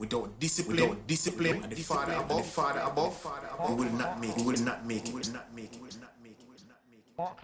Without discipline, without discipline, and the Father above, Father above, Father above, we will not make, we will not make, we will not make, we will not make, we will not make. Marc